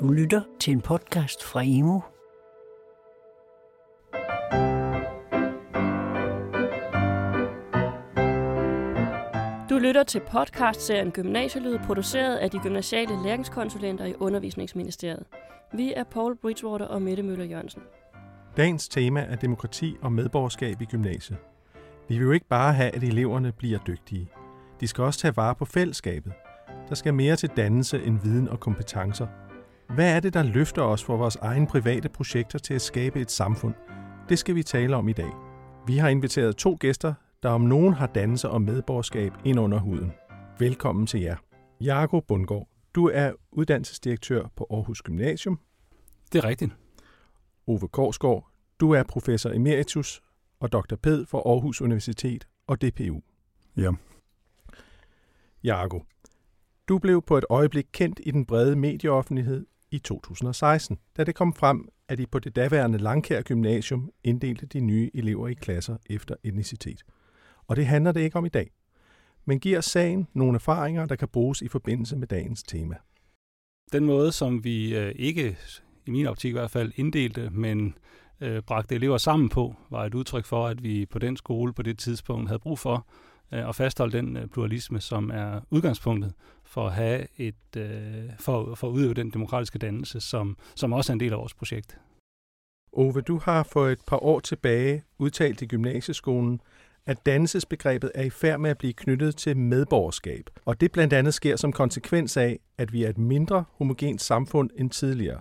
Du lytter til en podcast fra Imo. Du lytter til podcastserien Gymnasielyd, produceret af de gymnasiale læringskonsulenter i Undervisningsministeriet. Vi er Paul Bridgewater og Mette Møller Jørgensen. Dagens tema er demokrati og medborgerskab i gymnasiet. Vi vil jo ikke bare have, at eleverne bliver dygtige. De skal også tage vare på fællesskabet. Der skal mere til dannelse end viden og kompetencer. Hvad er det, der løfter os for vores egne private projekter til at skabe et samfund? Det skal vi tale om i dag. Vi har inviteret to gæster, der om nogen har dannelse og medborgerskab ind under huden. Velkommen til jer. Jakob Bundgaard, du er uddannelsesdirektør på Aarhus Gymnasium. Det er rigtigt. Ove Korsgaard, du er professor emeritus og Dr. Ped for Aarhus Universitet og DPU. Ja. Jago, du blev på et øjeblik kendt i den brede medieoffentlighed i 2016, da det kom frem, at I på det daværende Langkær Gymnasium inddelte de nye elever i klasser efter etnicitet. Og det handler det ikke om i dag, men giver sagen nogle erfaringer, der kan bruges i forbindelse med dagens tema. Den måde, som vi øh, ikke, i min optik i hvert fald, inddelte, men øh, bragte elever sammen på, var et udtryk for, at vi på den skole på det tidspunkt havde brug for øh, at fastholde den øh, pluralisme, som er udgangspunktet for at have et, øh, for, for at udøve den demokratiske dannelse, som, som også er en del af vores projekt. Ove, du har for et par år tilbage udtalt i gymnasieskolen, at dannelsesbegrebet er i færd med at blive knyttet til medborgerskab, og det blandt andet sker som konsekvens af, at vi er et mindre homogent samfund end tidligere.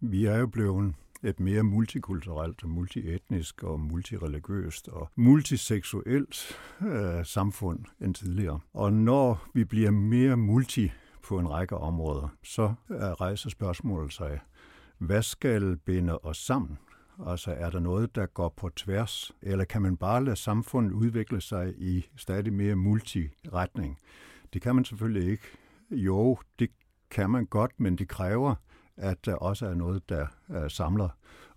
Vi er jo blevet et mere multikulturelt, multietnisk og multireligiøst og multiseksuelt øh, samfund end tidligere. Og når vi bliver mere multi på en række områder, så øh, rejser spørgsmålet sig, hvad skal binde os sammen? Altså er der noget, der går på tværs, eller kan man bare lade samfundet udvikle sig i stadig mere multiretning? Det kan man selvfølgelig ikke. Jo, det kan man godt, men det kræver, at der også er noget, der uh, samler.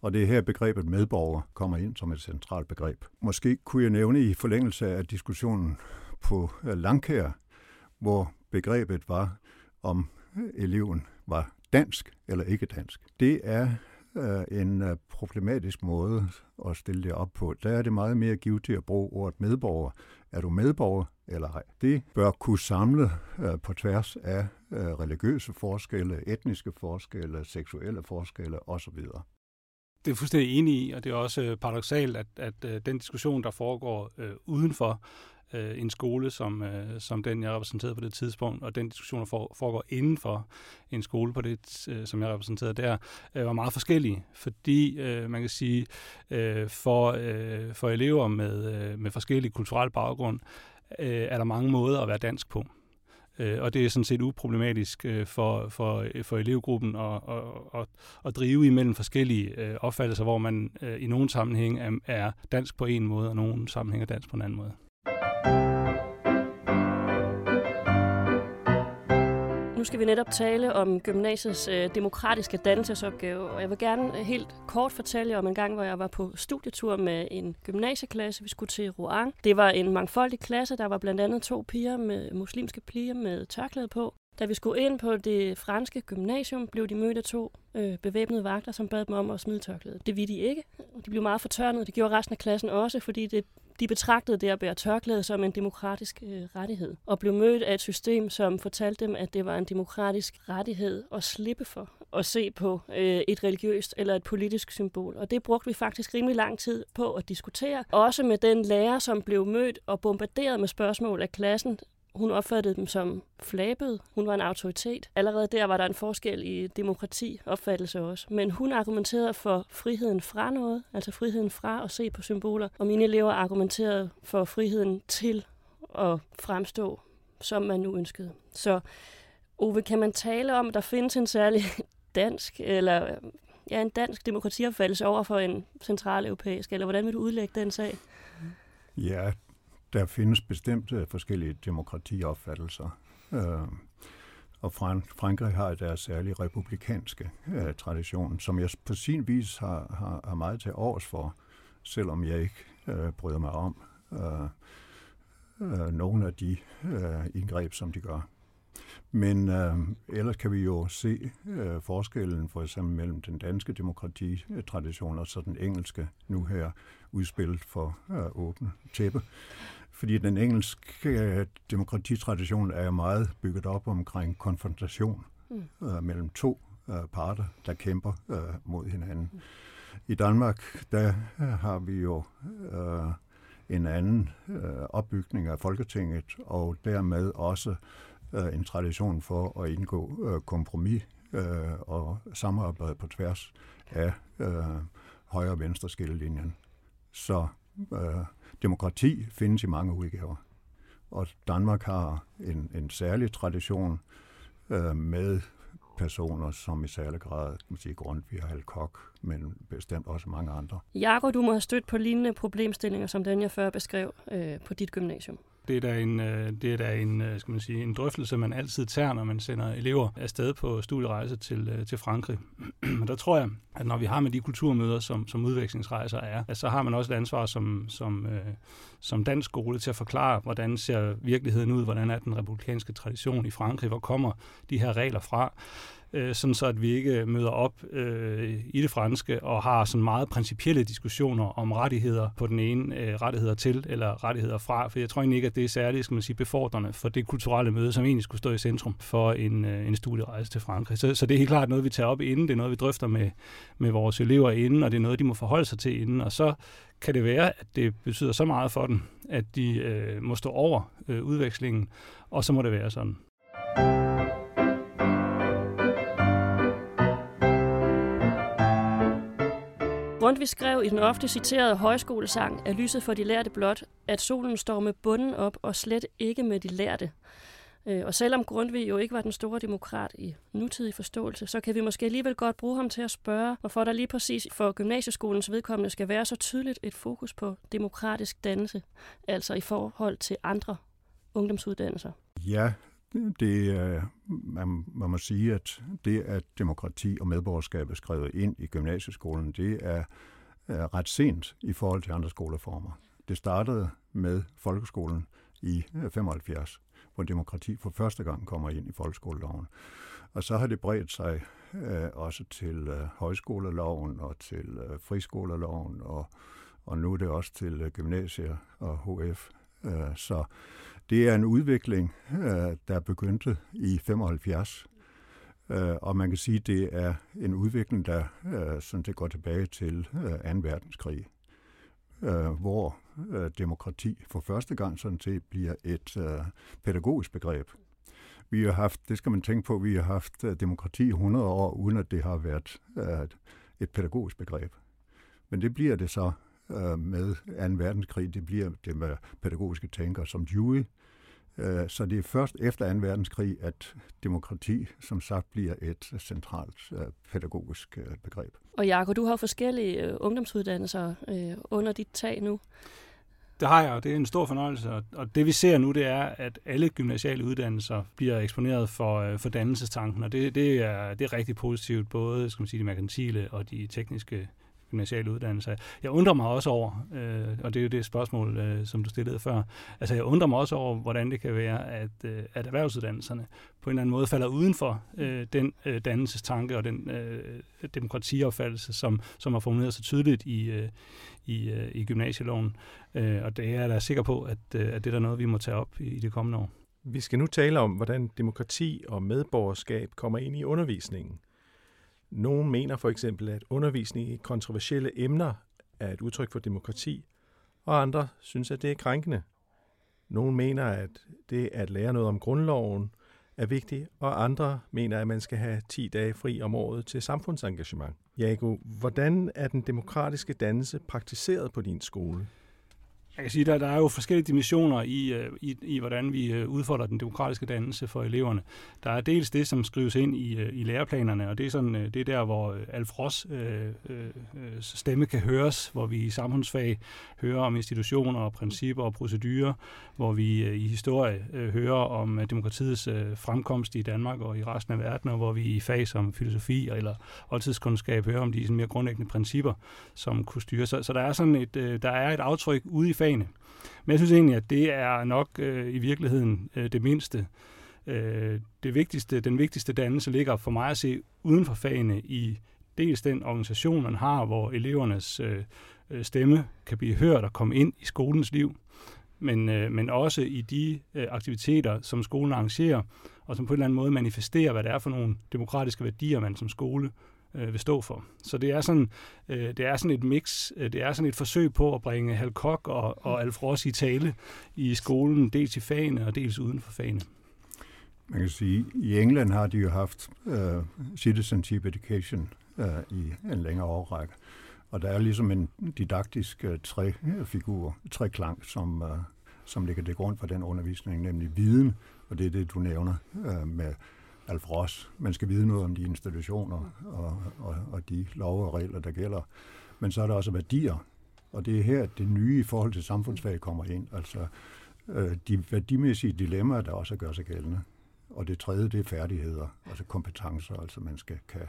Og det er her begrebet medborger kommer ind som et centralt begreb. Måske kunne jeg nævne i forlængelse af diskussionen på øh, uh, Langkær, hvor begrebet var, om øh, eleven var dansk eller ikke dansk. Det er uh, en øh, problematisk måde at stille det op på. Der er det meget mere givet til at bruge ordet medborger. Er du medborger eller ej? Det bør kunne samle øh, på tværs af religiøse forskelle, etniske forskelle, seksuelle forskelle osv. Det er fuldstændig enig i, og det er også paradoxalt, at, at den diskussion, der foregår øh, udenfor øh, en skole, som, øh, som den, jeg repræsenterede på det tidspunkt, og den diskussion, der foregår inden for en skole, på det, øh, som jeg repræsenterede der, øh, var meget forskellige. Fordi, øh, man kan sige, øh, for, øh, for elever med, øh, med forskellige kulturelle baggrund, øh, er der mange måder at være dansk på. Øh, og det er sådan set uproblematisk øh, for, for, for elevgruppen at, at, at, at drive imellem forskellige øh, opfattelser, hvor man øh, i nogle sammenhæng er, er dansk på en måde, og nogle sammenhæng er dansk på en anden måde. Nu skal vi netop tale om gymnasiets øh, demokratiske dannelsesopgave, og jeg vil gerne øh, helt kort fortælle om en gang, hvor jeg var på studietur med en gymnasieklasse. Vi skulle til Rouen. Det var en mangfoldig klasse. Der var blandt andet to piger med muslimske piger med tørklæde på. Da vi skulle ind på det franske gymnasium, blev de mødt af to øh, bevæbnede vagter, som bad dem om at smide tørklædet. Det ville de ikke. De blev meget fortørnet. Det gjorde resten af klassen også, fordi det de betragtede det at bære tørklæde som en demokratisk øh, rettighed, og blev mødt af et system, som fortalte dem, at det var en demokratisk rettighed at slippe for at se på øh, et religiøst eller et politisk symbol. Og det brugte vi faktisk rimelig lang tid på at diskutere. Også med den lærer, som blev mødt og bombarderet med spørgsmål af klassen, hun opfattede dem som flabede. Hun var en autoritet. Allerede der var der en forskel i demokrati opfattelse også. Men hun argumenterede for friheden fra noget, altså friheden fra at se på symboler. Og mine elever argumenterede for friheden til at fremstå, som man nu ønskede. Så Ove, kan man tale om, at der findes en særlig dansk, eller ja, en dansk demokratiopfattelse over for en central europæisk, eller hvordan vil du udlægge den sag? Ja, der findes bestemt øh, forskellige demokratiopfattelser. Øh, og Frankrig har deres særlige republikanske øh, tradition, som jeg på sin vis har, har, har meget til års for, selvom jeg ikke øh, bryder mig om øh, øh, nogle af de øh, indgreb, som de gør. Men øh, ellers kan vi jo se øh, forskellen for eksempel mellem den danske demokratitradition og så den engelske nu her udspillet for øh, åbne tæppe. Fordi den engelske øh, demokratitradition er meget bygget op omkring konfrontation mm. øh, mellem to øh, parter, der kæmper øh, mod hinanden. Mm. I Danmark, der øh, har vi jo øh, en anden øh, opbygning af Folketinget, og dermed også øh, en tradition for at indgå øh, kompromis øh, og samarbejde på tværs af øh, højre- og venstre skillelinjen. Så øh, demokrati findes i mange udgaver. Og Danmark har en, en særlig tradition øh, med personer, som i særlig grad, kan man sige, Grundtvig og Halkok, men bestemt også mange andre. Jakob, du må have stødt på lignende problemstillinger, som den jeg før beskrev øh, på dit gymnasium. Det er da en, øh, det er da en, øh, skal man sige, en drøftelse, man altid tager, når man sender elever afsted på studierejse til, øh, til Frankrig. Og der tror jeg, at når vi har med de kulturmøder, som, som udvekslingsrejser er, at så har man også et ansvar som, som, som dansk skole til at forklare, hvordan ser virkeligheden ud, hvordan er den republikanske tradition i Frankrig, hvor kommer de her regler fra øh, sådan så at vi ikke møder op øh, i det franske og har sådan meget principielle diskussioner om rettigheder på den ene, øh, rettigheder til eller rettigheder fra, for jeg tror egentlig ikke, at det er særligt, skal man sige, befordrende for det kulturelle møde, som egentlig skulle stå i centrum for en, øh, en studierejse til Frankrig. Så, så det er helt klart noget, vi tager op inden, det er noget, vi drøfter med, med vores elever inden, og det er noget, de må forholde sig til inden, og så kan det være, at det betyder så meget for dem, at de øh, må stå over øh, udvekslingen, og så må det være sådan. Grundtvig skrev i den ofte citerede højskolesang at lyset for de lærte blot, at solen står med bunden op og slet ikke med de lærte. Øh, og selvom Grundtvig jo ikke var den store demokrat i nutidig forståelse, så kan vi måske alligevel godt bruge ham til at spørge, hvorfor der lige præcis for gymnasieskolens vedkommende skal være så tydeligt et fokus på demokratisk dannelse, altså i forhold til andre ungdomsuddannelser. Ja, det, man, man må sige, at det, at demokrati og medborgerskab er skrevet ind i gymnasieskolen, det er, er ret sent i forhold til andre skoleformer. Det startede med folkeskolen i øh, 75, hvor demokrati for første gang kommer ind i folkeskoleloven. Og så har det bredt sig øh, også til øh, højskoleloven og til øh, friskoleloven, og, og nu er det også til øh, gymnasier og HF. Øh, så det er en udvikling, øh, der begyndte i 75, øh, og man kan sige, at det er en udvikling, der øh, sådan set går tilbage til øh, 2. verdenskrig, øh, hvor øh, demokrati for første gang sådan set bliver et pædagogisk begreb. Vi har haft, det skal man tænke på, vi har haft demokrati i 100 år, uden at det har været et pædagogisk begreb. Men det bliver det så med 2. verdenskrig, det bliver det med pædagogiske tænkere som Dewey, Øh, så det er først efter 2. verdenskrig, at demokrati som sagt bliver et centralt øh, pædagogisk øh, begreb. Og Jakob, du har forskellige ungdomsuddannelser under dit tag nu. Det har jeg, og det er en stor fornøjelse. Og det vi ser nu, det er, at alle gymnasiale uddannelser bliver eksponeret for, for dannelsestanken, og det, det, er, det er rigtig positivt, både skal man sige, de merkantile og de tekniske gymnasiale uddannelser. Jeg undrer mig også over, øh, og det er jo det spørgsmål, øh, som du stillede før, altså jeg undrer mig også over, hvordan det kan være, at, øh, at erhvervsuddannelserne på en eller anden måde falder uden for øh, den øh, dannelsestanke og den øh, demokratiopfattelse, som, som har formuleret sig tydeligt i, øh, i, øh, i gymnasieloven. Øh, og det er jeg da sikker på, at, øh, at det er der noget, vi må tage op i, i det kommende år. Vi skal nu tale om, hvordan demokrati og medborgerskab kommer ind i undervisningen. Nogle mener for eksempel, at undervisning i kontroversielle emner er et udtryk for demokrati, og andre synes, at det er krænkende. Nogle mener, at det at lære noget om grundloven er vigtigt, og andre mener, at man skal have 10 dage fri om året til samfundsengagement. Jago, hvordan er den demokratiske dannelse praktiseret på din skole? Jeg kan sige, der, der er jo forskellige dimensioner i, øh, i, i, hvordan vi øh, udfordrer den demokratiske dannelse for eleverne. Der er dels det, som skrives ind i, øh, i læreplanerne, og det er, sådan, det er der, hvor Alf Ross øh, øh, stemme kan høres, hvor vi i samfundsfag hører om institutioner og principper og procedurer, hvor vi øh, i historie øh, hører om demokratiets øh, fremkomst i Danmark og i resten af verden, og hvor vi i fag som filosofi eller oldtidskundskab hører om de sådan mere grundlæggende principper, som kunne styre. Så, så der er sådan et, øh, der er et aftryk ude i fagene. Men jeg synes egentlig, at det er nok øh, i virkeligheden øh, det mindste. Øh, det vigtigste, den vigtigste dannelse ligger for mig at se uden for fagene i dels den organisation, man har, hvor elevernes øh, øh, stemme kan blive hørt og komme ind i skolens liv, men, øh, men også i de øh, aktiviteter, som skolen arrangerer, og som på en eller anden måde manifesterer, hvad det er for nogle demokratiske værdier, man som skole øh, vil stå for. Så det er sådan, øh, det er sådan et mix, øh, det er sådan et forsøg på at bringe Hal Koch og, og Alf Ross i tale i skolen, dels i fagene og dels uden for fagene. Man kan sige, i England har de jo haft uh, citizenship education uh, i en længere årrække. Og der er ligesom en didaktisk uh, træfigur, træklang, som, uh, som ligger til grund for den undervisning, nemlig viden, og det er det, du nævner uh, med Alf Ross. Man skal vide noget om de institutioner og, og, og de love og regler, der gælder. Men så er der også værdier, og det er her, det nye i forhold til samfundsfag kommer ind. Altså øh, de værdimæssige dilemmaer, der også gør sig gældende. Og det tredje, det er færdigheder, altså kompetencer, altså man skal kan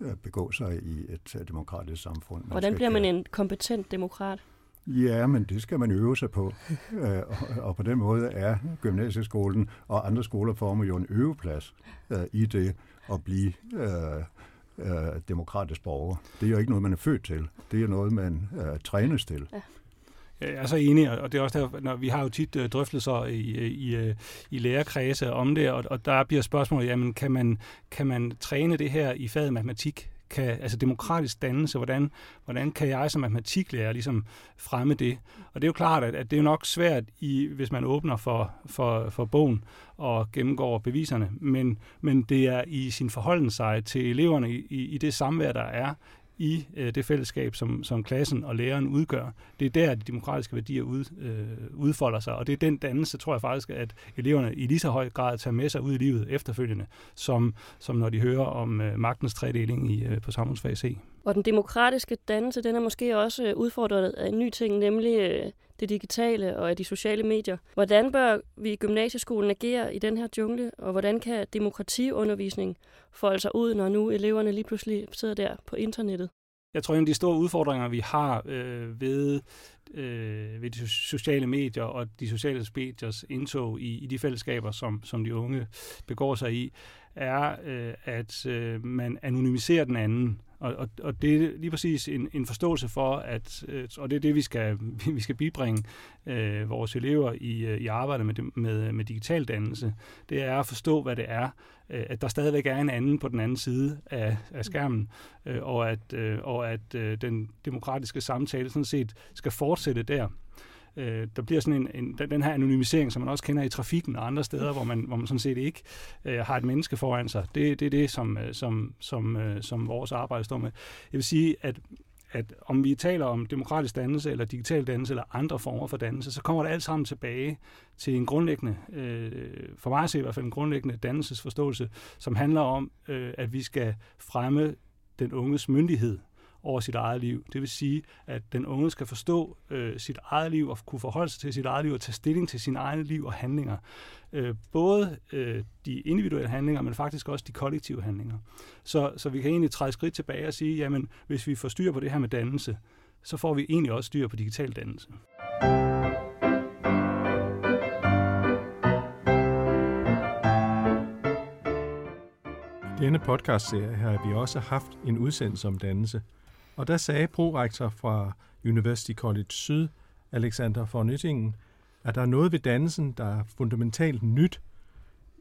øh, begå sig i et øh, demokratisk samfund. Man Hvordan bliver man en kompetent demokrat? Ja, men det skal man øve sig på. Øh, og på den måde er gymnasieskolen og andre skoler former jo en øveplads i det at blive demokratisk borger. Det er jo ikke noget, man er født til. Det er noget, man trænes til. Ja. Jeg er så enig, og det er også der, når vi har jo tit øh, drøftelser i, i, øh, i lærerkredse om det, og, og der bliver spørgsmålet, jamen kan man, kan man træne det her i faget matematik? Kan, altså demokratisk dannelse, hvordan, hvordan kan jeg som matematiklærer ligesom fremme det? Og det er jo klart, at, at det er nok svært, i, hvis man åbner for, for, for bogen og gennemgår beviserne, men, men det er i sin forholden sig til eleverne i, i det samvær, der er i øh, det fællesskab, som, som klassen og læreren udgør. Det er der, de demokratiske værdier ud, øh, udfolder sig, og det er den dannelse, tror jeg faktisk, at eleverne i lige så høj grad tager med sig ud i livet efterfølgende, som, som når de hører om øh, magtens tredeling i, øh, på samfundsfag C. Og den demokratiske dannelse, den er måske også øh, udfordret af en ny ting, nemlig øh, det digitale og af de sociale medier. Hvordan bør vi i gymnasieskolen agere i den her jungle, og hvordan kan demokratiundervisning folde sig ud, når nu eleverne lige pludselig sidder der på internettet? Jeg tror, en af de store udfordringer, vi har øh, ved, øh, ved de sociale medier og de sociale mediers indtog i, i de fællesskaber, som, som de unge begår sig i, er, øh, at øh, man anonymiserer den anden. Og, og, og det er lige præcis en, en forståelse for, at, øh, og det er det, vi skal, vi skal bibringe øh, vores elever i, øh, i arbejdet med, med, med digital dannelse, det er at forstå, hvad det er, øh, at der stadigvæk er en anden på den anden side af, af skærmen, øh, og at, øh, og at øh, den demokratiske samtale sådan set skal fortsætte der øh, der bliver sådan en, en, den her anonymisering, som man også kender i trafikken og andre steder, hvor man, hvor man sådan set ikke øh, har et menneske foran sig. Det, det er det, som, øh, som, som, øh, som vores arbejde står med. Jeg vil sige, at at om vi taler om demokratisk dannelse, eller digital dannelse, eller andre former for dannelse, så kommer det alt sammen tilbage til en grundlæggende, øh, for mig at se i hvert fald en grundlæggende dannelsesforståelse, som handler om, øh, at vi skal fremme den unges myndighed over sit eget liv. Det vil sige, at den unge skal forstå øh, sit eget liv og kunne forholde sig til sit eget liv og tage stilling til sin egen liv og handlinger. Øh, både øh, de individuelle handlinger, men faktisk også de kollektive handlinger. Så, så vi kan egentlig træde skridt tilbage og sige, jamen hvis vi får styr på det her med dannelse, så får vi egentlig også styr på digital dannelse. denne podcastserie har vi også haft en udsendelse om dannelse – og der sagde prorektor fra University College Syd, Alexander von Nyttingen, at der er noget ved dannelsen, der er fundamentalt nyt,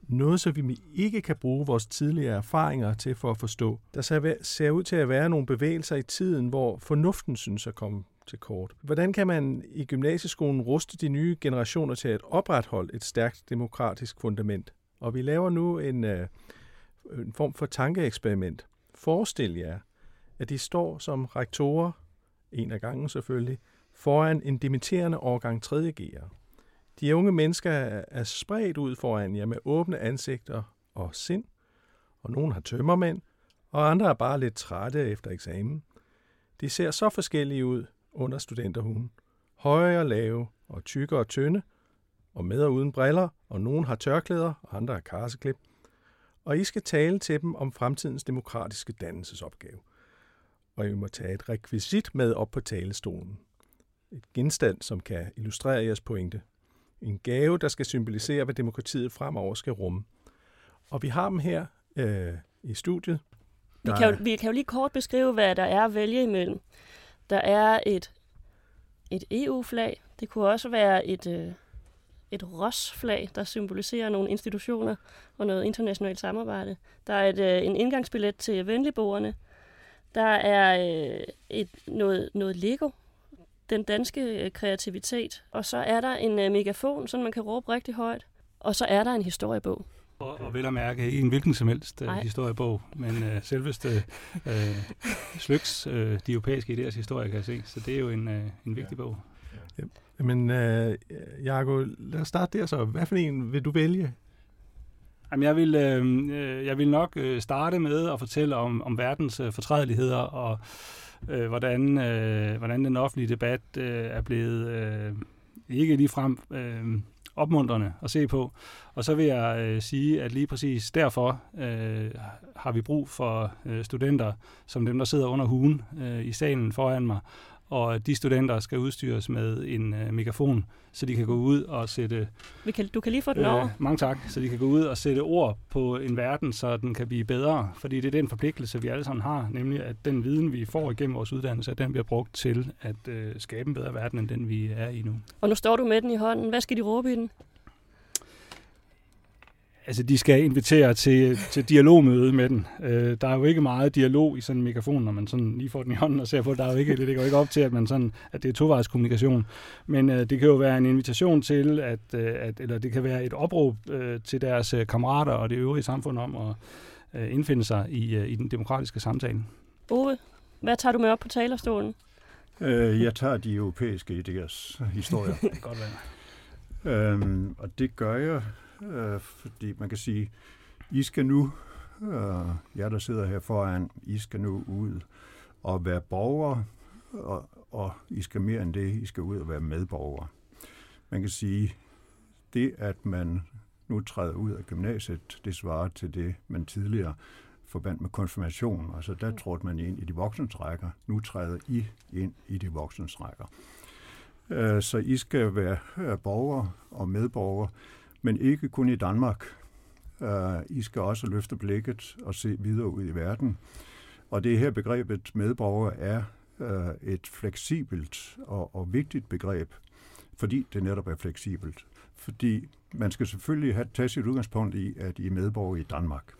noget, så vi ikke kan bruge vores tidligere erfaringer til for at forstå. Der ser ud til at være nogle bevægelser i tiden, hvor fornuften synes at komme til kort. Hvordan kan man i gymnasieskolen ruste de nye generationer til at opretholde et stærkt demokratisk fundament? Og vi laver nu en, øh, en form for tankeeksperiment. Forestil jer, at de står som rektorer, en af gangen selvfølgelig, foran en dimitterende årgang 3. G'ere. De unge mennesker er spredt ud foran jer med åbne ansigter og sind, og nogle har tømmermænd, og andre er bare lidt trætte efter eksamen. De ser så forskellige ud under studenterhuen. Høje og lave, og tykke og tynde, og med og uden briller, og nogen har tørklæder, og andre har karseklip. Og I skal tale til dem om fremtidens demokratiske dannelsesopgave – og I må tage et rekvisit med op på talestolen. Et genstand, som kan illustrere jeres pointe. En gave, der skal symbolisere, hvad demokratiet fremover skal rumme. Og vi har dem her øh, i studiet. Vi kan, jo, vi kan jo lige kort beskrive, hvad der er at vælge imellem. Der er et, et EU-flag. Det kunne også være et, øh, et ROS-flag, der symboliserer nogle institutioner og noget internationalt samarbejde. Der er et, øh, en indgangsbillet til venligboerne. Der er øh, et, noget, noget Lego, den danske øh, kreativitet. Og så er der en øh, megafon, så man kan råbe rigtig højt. Og så er der en historiebog. Og, og vel at mærke ikke en hvilken som helst Nej. historiebog, men uh, selveste uh, Slyks, uh, de europæiske idéers historie, kan jeg se. Så det er jo en, uh, en vigtig bog. Men øh, Jaco, lad os starte der så. Hvad for en vil du vælge? Jamen, jeg, vil, øh, øh jeg vil nok øh, starte med at fortælle om, om verdens øh, fortrædeligheder og øh, hvordan, øh, hvordan den offentlige debat øh, er blevet øh, ikke ligefrem øh, opmuntrende at se på. Og så vil jeg øh, sige, at lige præcis derfor øh, har vi brug for øh, studenter, som dem, der sidder under hugen øh, i salen foran mig. Og de studenter skal udstyres med en øh, megafon, så de kan gå ud og sætte kan, du kan lige få den over. Øh, mange tak. Så de kan gå ud og sætte ord på en verden, så den kan blive bedre. Fordi det er den forpligtelse, vi alle sammen har, nemlig at den viden, vi får igennem vores uddannelse, at den bliver brugt til at øh, skabe en bedre verden, end den vi er i nu. Og nu står du med den i hånden. Hvad skal de råbe i den? Altså, de skal invitere til, til dialogmøde med den. Øh, der er jo ikke meget dialog i sådan en megafon, når man sådan lige får den i hånden og ser på. Der er jo ikke, det ligger jo ikke op til, at, man sådan, at det er tovejs kommunikation. Men øh, det kan jo være en invitation til, at, øh, at, eller det kan være et opråb øh, til deres øh, kammerater og det øvrige samfund om at øh, indfinde sig i, øh, i den demokratiske samtale. Ove, hvad tager du med op på talerstolen? Øh, jeg tager de europæiske idéers historier. Det kan godt være. Øhm, og det gør jeg, øh, fordi man kan sige, I skal nu, øh, jer der sidder her foran, I skal nu ud og være borgere, og, og I skal mere end det, I skal ud og være medborgere. Man kan sige, det at man nu træder ud af gymnasiet, det svarer til det, man tidligere forbandt med konfirmation. Altså der trådte man ind i de voksnes rækker. Nu træder I ind i de voksnes rækker. Øh, Så I skal være øh, borgere og medborgere, men ikke kun i Danmark. Uh, I skal også løfte blikket og se videre ud i verden. Og det her begrebet medborger er uh, et fleksibelt og, og vigtigt begreb, fordi det netop er fleksibelt. Fordi man skal selvfølgelig have tage sit udgangspunkt i, at I er medborgere i Danmark.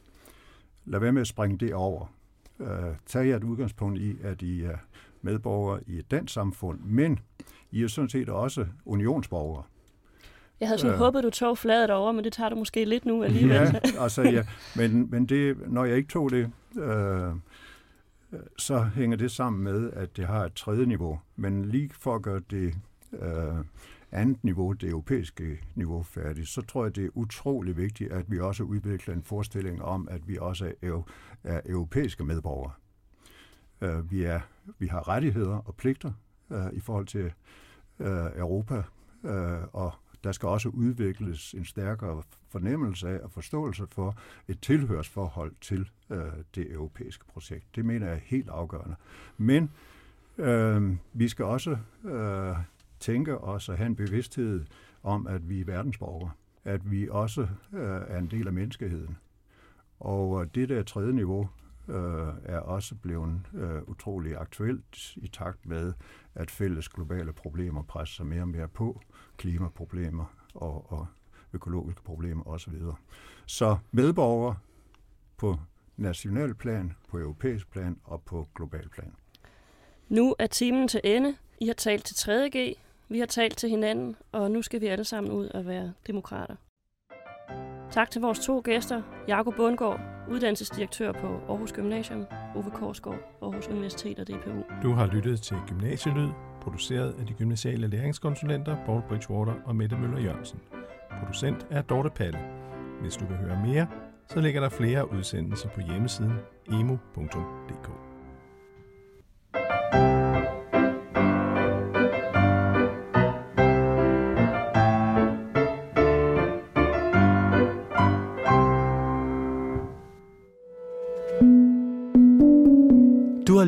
Lad være med at springe det over. Uh, tag jer et udgangspunkt i, at I er medborgere i et dansk samfund, men I er sådan set også unionsborgere. Jeg havde sådan Ja. håbet, du tog fladet over, men det tager du måske lidt nu alligevel. Ja, altså, ja. Men, men det, når jeg ikke tog det, øh, så hænger det sammen med, at det har et tredje niveau. Men lige for at gøre det øh, andet niveau, det europæiske niveau færdigt, så tror jeg, det er utrolig vigtigt, at vi også udvikler en forestilling om, at vi også er, eu- er europæiske medborgere. Øh, vi, er, vi har rettigheder og pligter øh, i forhold til øh, Europa, øh, og der skal også udvikles en stærkere fornemmelse af og forståelse for et tilhørsforhold til øh, det europæiske projekt. Det mener jeg er helt afgørende. Men øh, vi skal også øh, tænke os og have en bevidsthed om, at vi er verdensborgere. At vi også øh, er en del af menneskeheden. Og øh, det der tredje niveau øh, er også blevet øh, utrolig aktuelt i takt med, at fælles globale problemer presser mere og mere på. Klimaproblemer og, og økologiske problemer osv. Så medborgere på national plan, på europæisk plan og på global plan. Nu er timen til ende. I har talt til 3.G, vi har talt til hinanden, og nu skal vi alle sammen ud og være demokrater. Tak til vores to gæster, Jakob Bundgaard, uddannelsesdirektør på Aarhus Gymnasium, Ove Korsgaard, Aarhus Universitet og DPU. Du har lyttet til Gymnasielyd, produceret af de gymnasiale læringskonsulenter Paul Bridgewater og Mette Møller Jørgensen. Producent er Dorte Palle. Hvis du vil høre mere, så ligger der flere udsendelser på hjemmesiden emo.dk.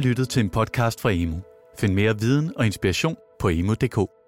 lyttet til en podcast fra Emo. Find mere viden og inspiration på emo.dk.